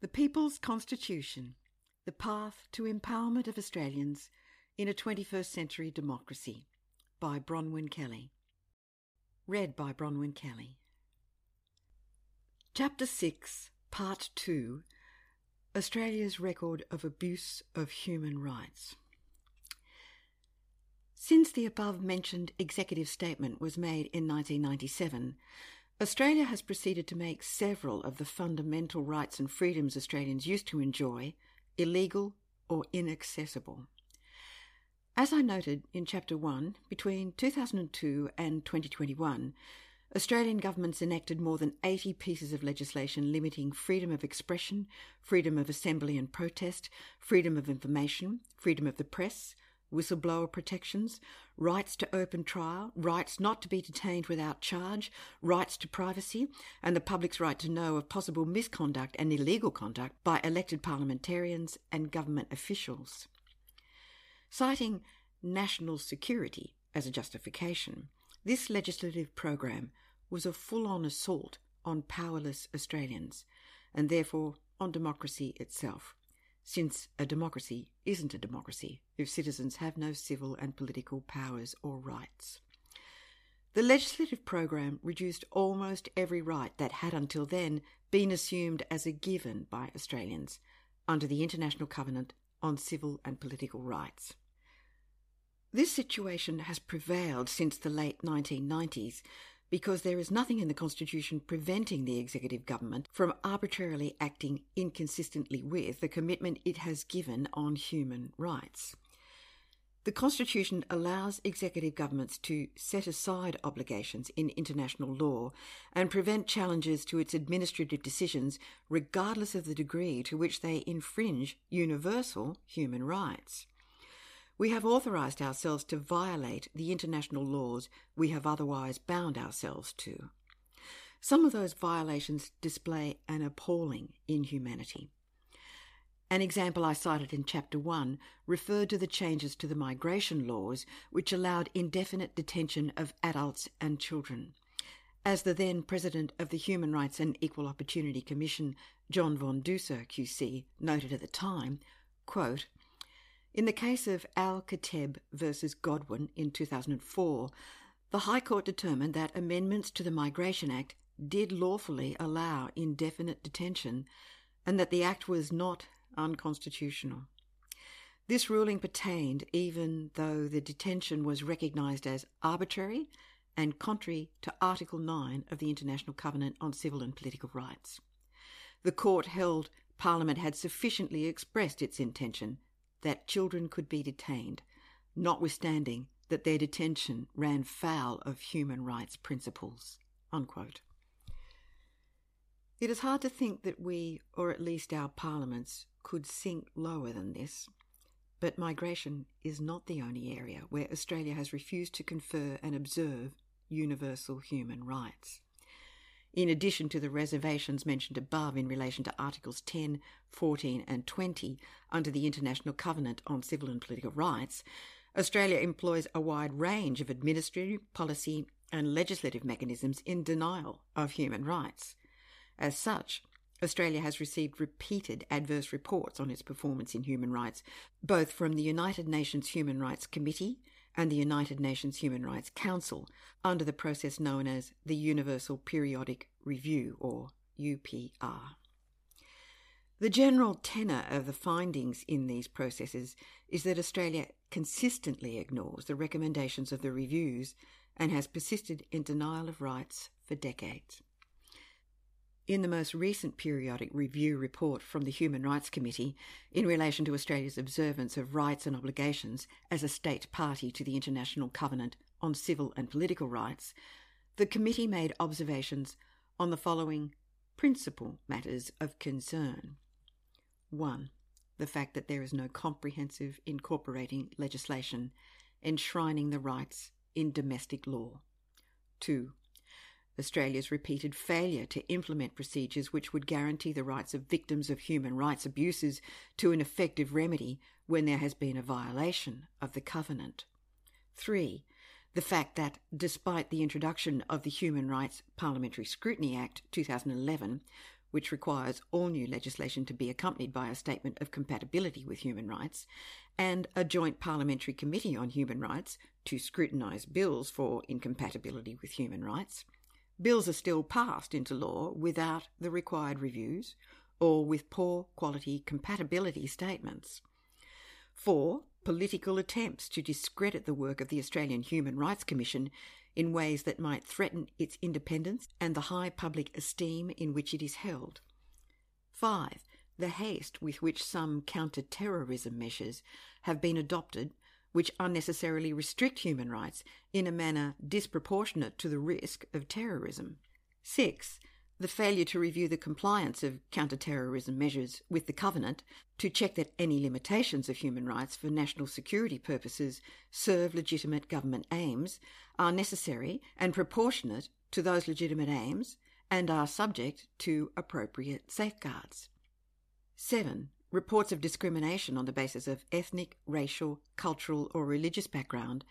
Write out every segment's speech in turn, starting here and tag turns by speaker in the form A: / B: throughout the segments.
A: The People's Constitution The Path to Empowerment of Australians in a 21st Century Democracy by Bronwyn Kelly. Read by Bronwyn Kelly. Chapter 6, Part 2 Australia's Record of Abuse of Human Rights. Since the above mentioned executive statement was made in 1997, Australia has proceeded to make several of the fundamental rights and freedoms Australians used to enjoy illegal or inaccessible. As I noted in Chapter 1, between 2002 and 2021, Australian governments enacted more than 80 pieces of legislation limiting freedom of expression, freedom of assembly and protest, freedom of information, freedom of the press, whistleblower protections, rights to open trial, rights not to be detained without charge, rights to privacy, and the public's right to know of possible misconduct and illegal conduct by elected parliamentarians and government officials. Citing national security as a justification, this legislative program was a full on assault on powerless Australians, and therefore on democracy itself since a democracy isn't a democracy if citizens have no civil and political powers or rights. The legislative program reduced almost every right that had until then been assumed as a given by Australians under the International Covenant on Civil and Political Rights. This situation has prevailed since the late 1990s because there is nothing in the Constitution preventing the executive government from arbitrarily acting inconsistently with the commitment it has given on human rights. The Constitution allows executive governments to set aside obligations in international law and prevent challenges to its administrative decisions, regardless of the degree to which they infringe universal human rights we have authorised ourselves to violate the international laws we have otherwise bound ourselves to. Some of those violations display an appalling inhumanity. An example I cited in Chapter 1 referred to the changes to the migration laws which allowed indefinite detention of adults and children. As the then President of the Human Rights and Equal Opportunity Commission, John von Doussa QC, noted at the time, quote, in the case of Al Kateb versus Godwin in 2004, the High Court determined that amendments to the Migration Act did lawfully allow indefinite detention and that the Act was not unconstitutional. This ruling pertained even though the detention was recognised as arbitrary and contrary to Article 9 of the International Covenant on Civil and Political Rights. The court held Parliament had sufficiently expressed its intention that children could be detained, notwithstanding that their detention ran foul of human rights principles. Unquote. It is hard to think that we, or at least our parliaments, could sink lower than this. But migration is not the only area where Australia has refused to confer and observe universal human rights in addition to the reservations mentioned above in relation to Articles 10, 14, and 20 under the International Covenant on Civil and Political Rights, Australia employs a wide range of administrative, policy, and legislative mechanisms in denial of human rights. As such, Australia has received repeated adverse reports on its performance in human rights, both from the United Nations Human Rights Committee and the United Nations Human Rights Council under the process known as the Universal Periodic Review, or UPR. The general tenor of the findings in these processes is that Australia consistently ignores the recommendations of the reviews and has persisted in denial of rights for decades. In the most recent periodic review report from the Human Rights Committee in relation to Australia's observance of rights and obligations as a state party to the International Covenant on Civil and Political Rights, the committee made observations on the following principal matters of concern. 1. The fact that there is no comprehensive incorporating legislation enshrining the rights in domestic law. 2. Australia's repeated failure to implement procedures which would guarantee the rights of victims of human rights abuses to an effective remedy when there has been a violation of the Covenant. 3. The fact that, despite the introduction of the Human Rights Parliamentary Scrutiny Act 2011, which requires all new legislation to be accompanied by a statement of compatibility with human rights, and a joint parliamentary committee on human rights to scrutinise bills for incompatibility with human rights, bills are still passed into law without the required reviews or with poor quality compatibility statements. Four, political attempts to discredit the work of the Australian Human Rights Commission in ways that might threaten its independence and the high public esteem in which it is held. 5. The haste with which some counter terrorism measures have been adopted, which unnecessarily restrict human rights in a manner disproportionate to the risk of terrorism. 6 the failure to review the compliance of counter-terrorism measures with the Covenant to check that any limitations of human rights for national security purposes serve legitimate government aims are necessary and proportionate to those legitimate aims and are subject to appropriate safeguards. 7. Reports of discrimination on the basis of ethnic, racial, cultural, or religious background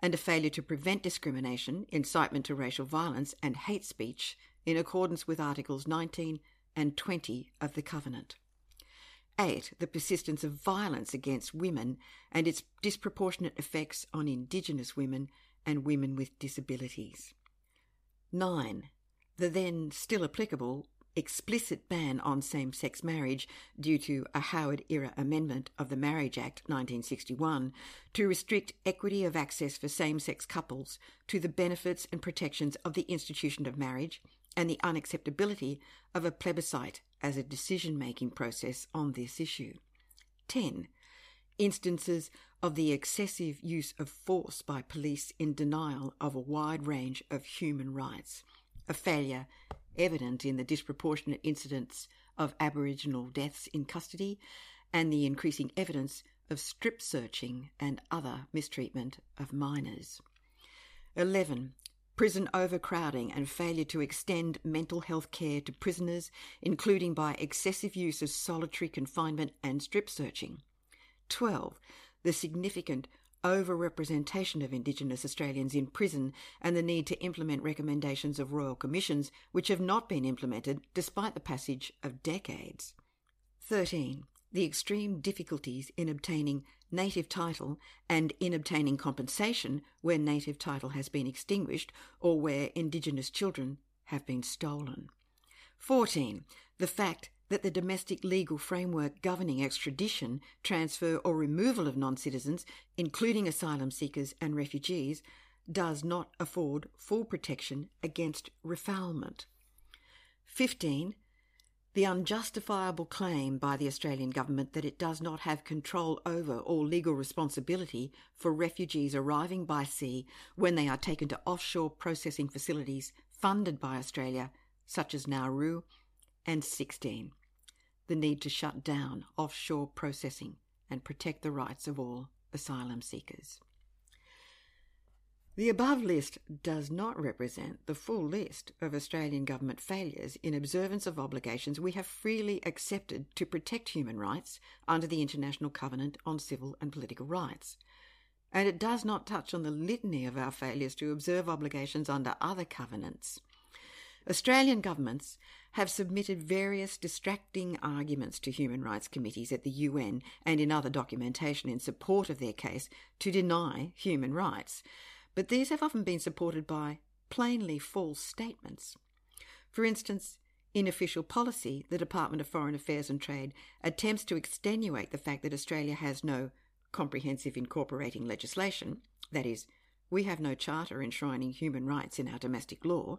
A: and a failure to prevent discrimination, incitement to racial violence, and hate speech in accordance with Articles 19 and 20 of the Covenant. 8. The persistence of violence against women and its disproportionate effects on Indigenous women and women with disabilities. 9. The then still applicable explicit ban on same sex marriage due to a Howard era amendment of the Marriage Act 1961 to restrict equity of access for same sex couples to the benefits and protections of the institution of marriage and the unacceptability of a plebiscite as a decision making process on this issue. 10. Instances of the excessive use of force by police in denial of a wide range of human rights, a failure evident in the disproportionate incidence of Aboriginal deaths in custody and the increasing evidence of strip searching and other mistreatment of minors. 11 prison overcrowding and failure to extend mental health care to prisoners, including by excessive use of solitary confinement and strip searching. 12. The significant overrepresentation of Indigenous Australians in prison and the need to implement recommendations of royal commissions which have not been implemented despite the passage of decades. 13 the extreme difficulties in obtaining native title and in obtaining compensation where native title has been extinguished or where Indigenous children have been stolen. 14. The fact that the domestic legal framework governing extradition, transfer, or removal of non citizens, including asylum seekers and refugees, does not afford full protection against refoulement. 15 the unjustifiable claim by the Australian government that it does not have control over or legal responsibility for refugees arriving by sea when they are taken to offshore processing facilities funded by Australia, such as Nauru, and 16. The need to shut down offshore processing and protect the rights of all asylum seekers. The above list does not represent the full list of Australian government failures in observance of obligations we have freely accepted to protect human rights under the International Covenant on Civil and Political Rights. And it does not touch on the litany of our failures to observe obligations under other covenants. Australian governments have submitted various distracting arguments to human rights committees at the UN and in other documentation in support of their case to deny human rights. But these have often been supported by plainly false statements. For instance, in official policy, the Department of Foreign Affairs and Trade attempts to extenuate the fact that Australia has no comprehensive incorporating legislation, that is, we have no charter enshrining human rights in our domestic law,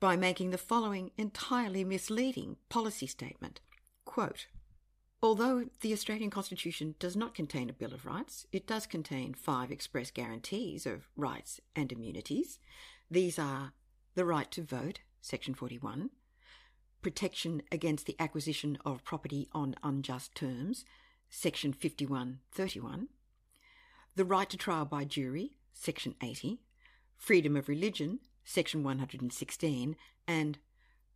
A: by making the following entirely misleading policy statement. Quote, Although the Australian Constitution does not contain a Bill of Rights, it does contain five express guarantees of rights and immunities. These are the right to vote, Section 41, protection against the acquisition of property on unjust terms, Section 5131, the right to trial by jury, Section 80, freedom of religion, Section 116, and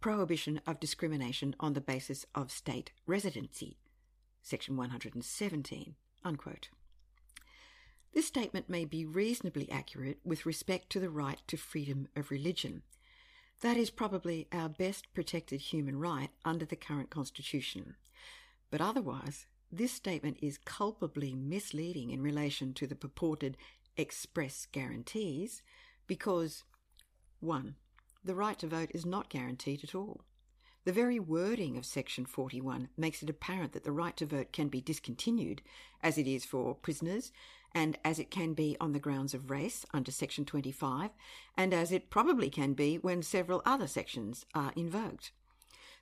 A: prohibition of discrimination on the basis of state residency, section 117. Unquote. This statement may be reasonably accurate with respect to the right to freedom of religion. That is probably our best protected human right under the current Constitution. But otherwise, this statement is culpably misleading in relation to the purported express guarantees because 1. The right to vote is not guaranteed at all. The very wording of Section 41 makes it apparent that the right to vote can be discontinued, as it is for prisoners, and as it can be on the grounds of race under Section 25, and as it probably can be when several other sections are invoked.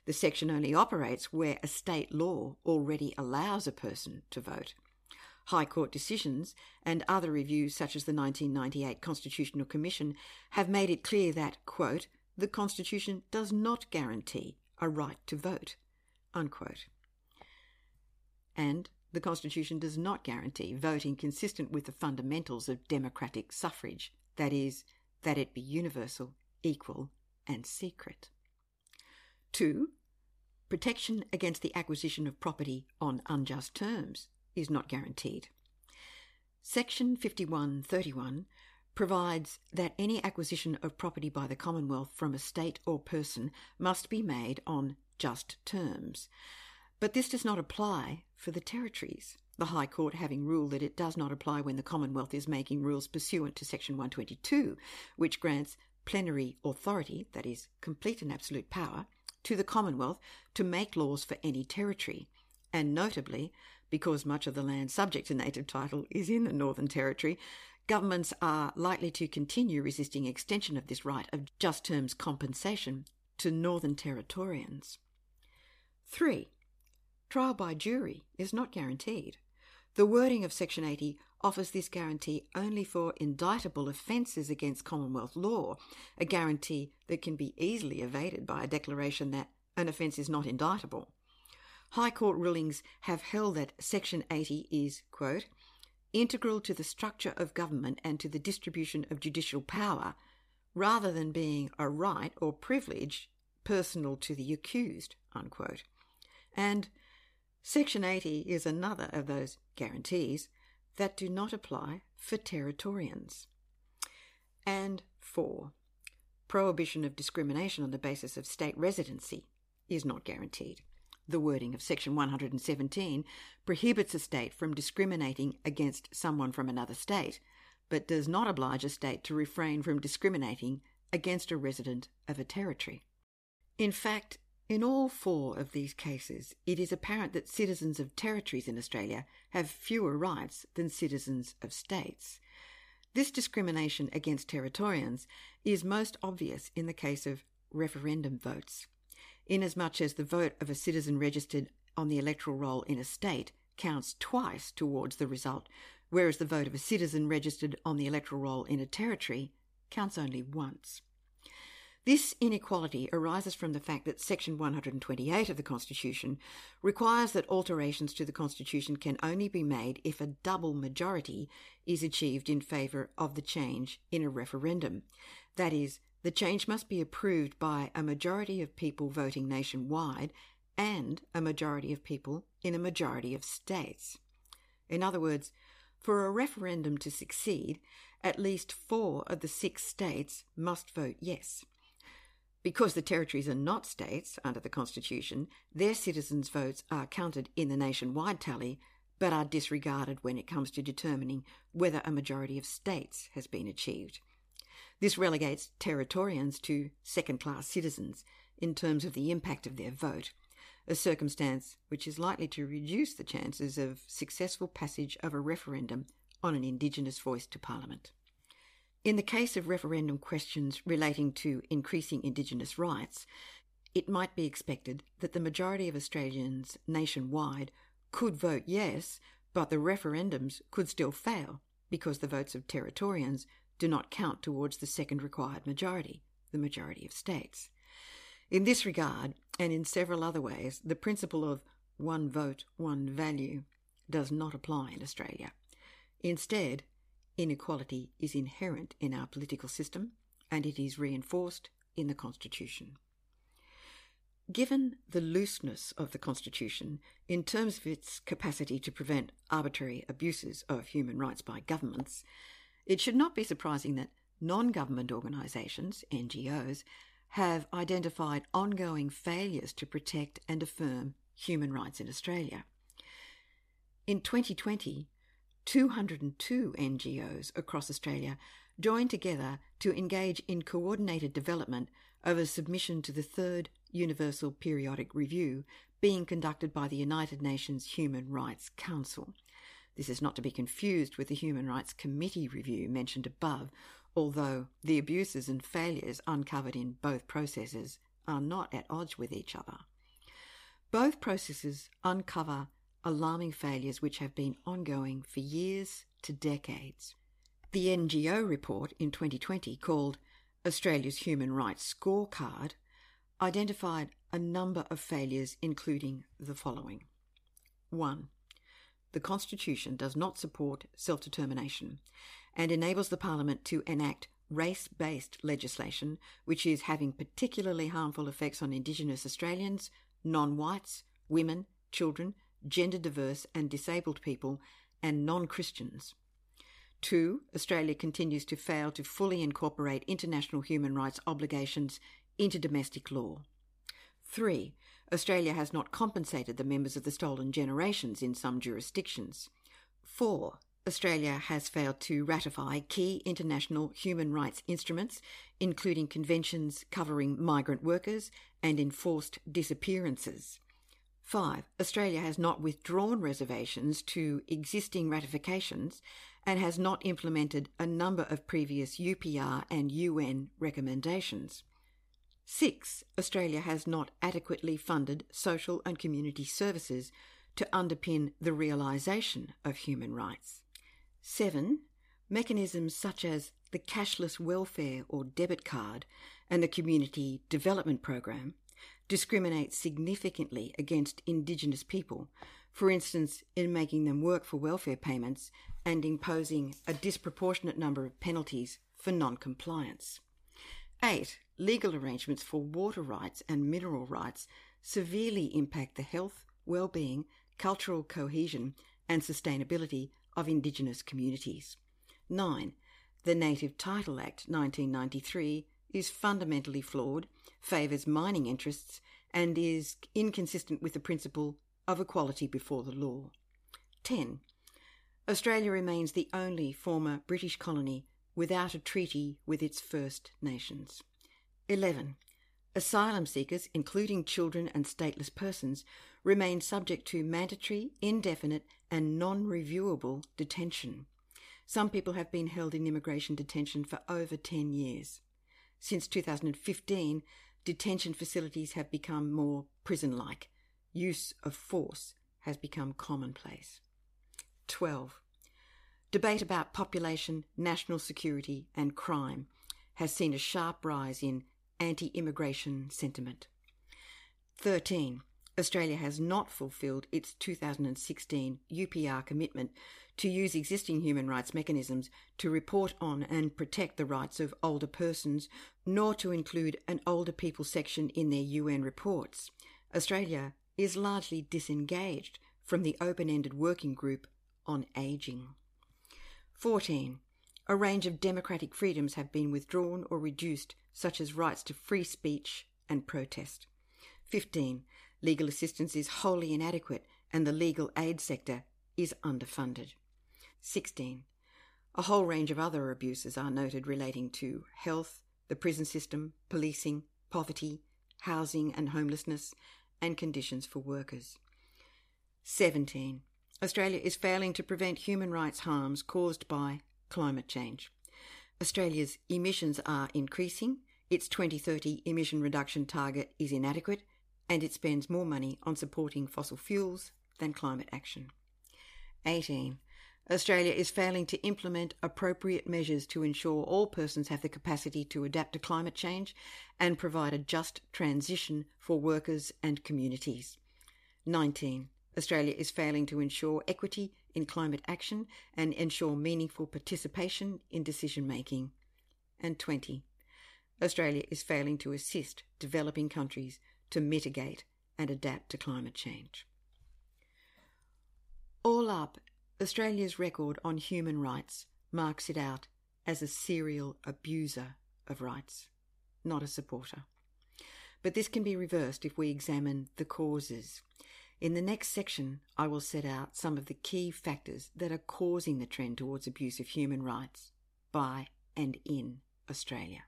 A: The section only operates where a state law already allows a person to vote. High Court decisions and other reviews, such as the 1998 Constitutional Commission, have made it clear that, quote, the Constitution does not guarantee a right to vote. Unquote. And the Constitution does not guarantee voting consistent with the fundamentals of democratic suffrage, that is, that it be universal, equal, and secret. 2. Protection against the acquisition of property on unjust terms is not guaranteed. Section 5131 provides that any acquisition of property by the Commonwealth from a state or person must be made on just terms. But this does not apply for the territories, the High Court having ruled that it does not apply when the Commonwealth is making rules pursuant to Section 122, which grants plenary authority, that is, complete and absolute power, to the Commonwealth to make laws for any territory, and notably, because much of the land subject to native title is in the Northern Territory, governments are likely to continue resisting extension of this right of just terms compensation to Northern Territorians. 3. Trial by jury is not guaranteed. The wording of Section 80 offers this guarantee only for indictable offences against Commonwealth law, a guarantee that can be easily evaded by a declaration that an offence is not indictable. High Court rulings have held that Section 80 is, quote, integral to the structure of government and to the distribution of judicial power, rather than being a right or privilege personal to the accused. Unquote. And Section 80 is another of those guarantees that do not apply for Territorians. And 4. Prohibition of discrimination on the basis of state residency is not guaranteed. The wording of Section 117 prohibits a state from discriminating against someone from another state, but does not oblige a state to refrain from discriminating against a resident of a territory. In fact, in all four of these cases, it is apparent that citizens of territories in Australia have fewer rights than citizens of states. This discrimination against Territorians is most obvious in the case of referendum votes inasmuch as the vote of a citizen registered on the electoral roll in a state counts twice towards the result, whereas the vote of a citizen registered on the electoral roll in a territory counts only once. This inequality arises from the fact that Section 128 of the Constitution requires that alterations to the Constitution can only be made if a double majority is achieved in favour of the change in a referendum. That is, the change must be approved by a majority of people voting nationwide and a majority of people in a majority of states. In other words, for a referendum to succeed, at least four of the six states must vote yes. Because the territories are not states under the Constitution, their citizens' votes are counted in the nationwide tally but are disregarded when it comes to determining whether a majority of states has been achieved. This relegates Territorians to second class citizens in terms of the impact of their vote, a circumstance which is likely to reduce the chances of successful passage of a referendum on an Indigenous voice to Parliament. In the case of referendum questions relating to increasing Indigenous rights, it might be expected that the majority of Australians nationwide could vote yes, but the referendums could still fail because the votes of Territorians do not count towards the second required majority, the majority of states. In this regard, and in several other ways, the principle of one vote, one value does not apply in Australia. Instead, inequality is inherent in our political system and it is reinforced in the Constitution. Given the looseness of the Constitution in terms of its capacity to prevent arbitrary abuses of human rights by governments, it should not be surprising that non government organisations, NGOs, have identified ongoing failures to protect and affirm human rights in Australia. In 2020, 202 NGOs across Australia joined together to engage in coordinated development of a submission to the third Universal Periodic Review being conducted by the United Nations Human Rights Council. This is not to be confused with the Human Rights Committee review mentioned above, although the abuses and failures uncovered in both processes are not at odds with each other. Both processes uncover alarming failures which have been ongoing for years to decades. The NGO report in 2020, called Australia's Human Rights Scorecard, identified a number of failures, including the following 1. The Constitution does not support self determination and enables the Parliament to enact race based legislation, which is having particularly harmful effects on Indigenous Australians, non whites, women, children, gender diverse and disabled people, and non Christians. Two, Australia continues to fail to fully incorporate international human rights obligations into domestic law. Three, Australia has not compensated the members of the stolen generations in some jurisdictions. Four, Australia has failed to ratify key international human rights instruments, including conventions covering migrant workers and enforced disappearances. 5. Australia has not withdrawn reservations to existing ratifications and has not implemented a number of previous UPR and UN recommendations. 6. Australia has not adequately funded social and community services to underpin the realisation of human rights. 7. Mechanisms such as the cashless welfare or debit card and the community development program discriminate significantly against Indigenous people, for instance, in making them work for welfare payments and imposing a disproportionate number of penalties for non compliance. 8. Legal arrangements for water rights and mineral rights severely impact the health, well-being, cultural cohesion and sustainability of Indigenous communities. 9. The Native Title Act 1993 is fundamentally flawed, favours mining interests, and is inconsistent with the principle of equality before the law. 10. Australia remains the only former British colony without a treaty with its First Nations. 11. Asylum seekers, including children and stateless persons, remain subject to mandatory, indefinite, and non reviewable detention. Some people have been held in immigration detention for over 10 years. Since 2015, detention facilities have become more prison like. Use of force has become commonplace. 12. Debate about population, national security, and crime has seen a sharp rise in anti immigration sentiment. 13. Australia has not fulfilled its 2016 UPR commitment to use existing human rights mechanisms to report on and protect the rights of older persons, nor to include an older people section in their UN reports. Australia is largely disengaged from the open ended working group on ageing. 14. A range of democratic freedoms have been withdrawn or reduced, such as rights to free speech and protest. 15. Legal assistance is wholly inadequate and the legal aid sector is underfunded. 16. A whole range of other abuses are noted relating to health, the prison system, policing, poverty, housing and homelessness, and conditions for workers. 17. Australia is failing to prevent human rights harms caused by climate change. Australia's emissions are increasing, its 2030 emission reduction target is inadequate, and it spends more money on supporting fossil fuels than climate action. 18. Australia is failing to implement appropriate measures to ensure all persons have the capacity to adapt to climate change and provide a just transition for workers and communities. 19. Australia is failing to ensure equity in climate action and ensure meaningful participation in decision making. And 20. Australia is failing to assist developing countries to mitigate and adapt to climate change. All up, Australia's record on human rights marks it out as a serial abuser of rights, not a supporter. But this can be reversed if we examine the causes. In the next section, I will set out some of the key factors that are causing the trend towards abuse of human rights by and in Australia.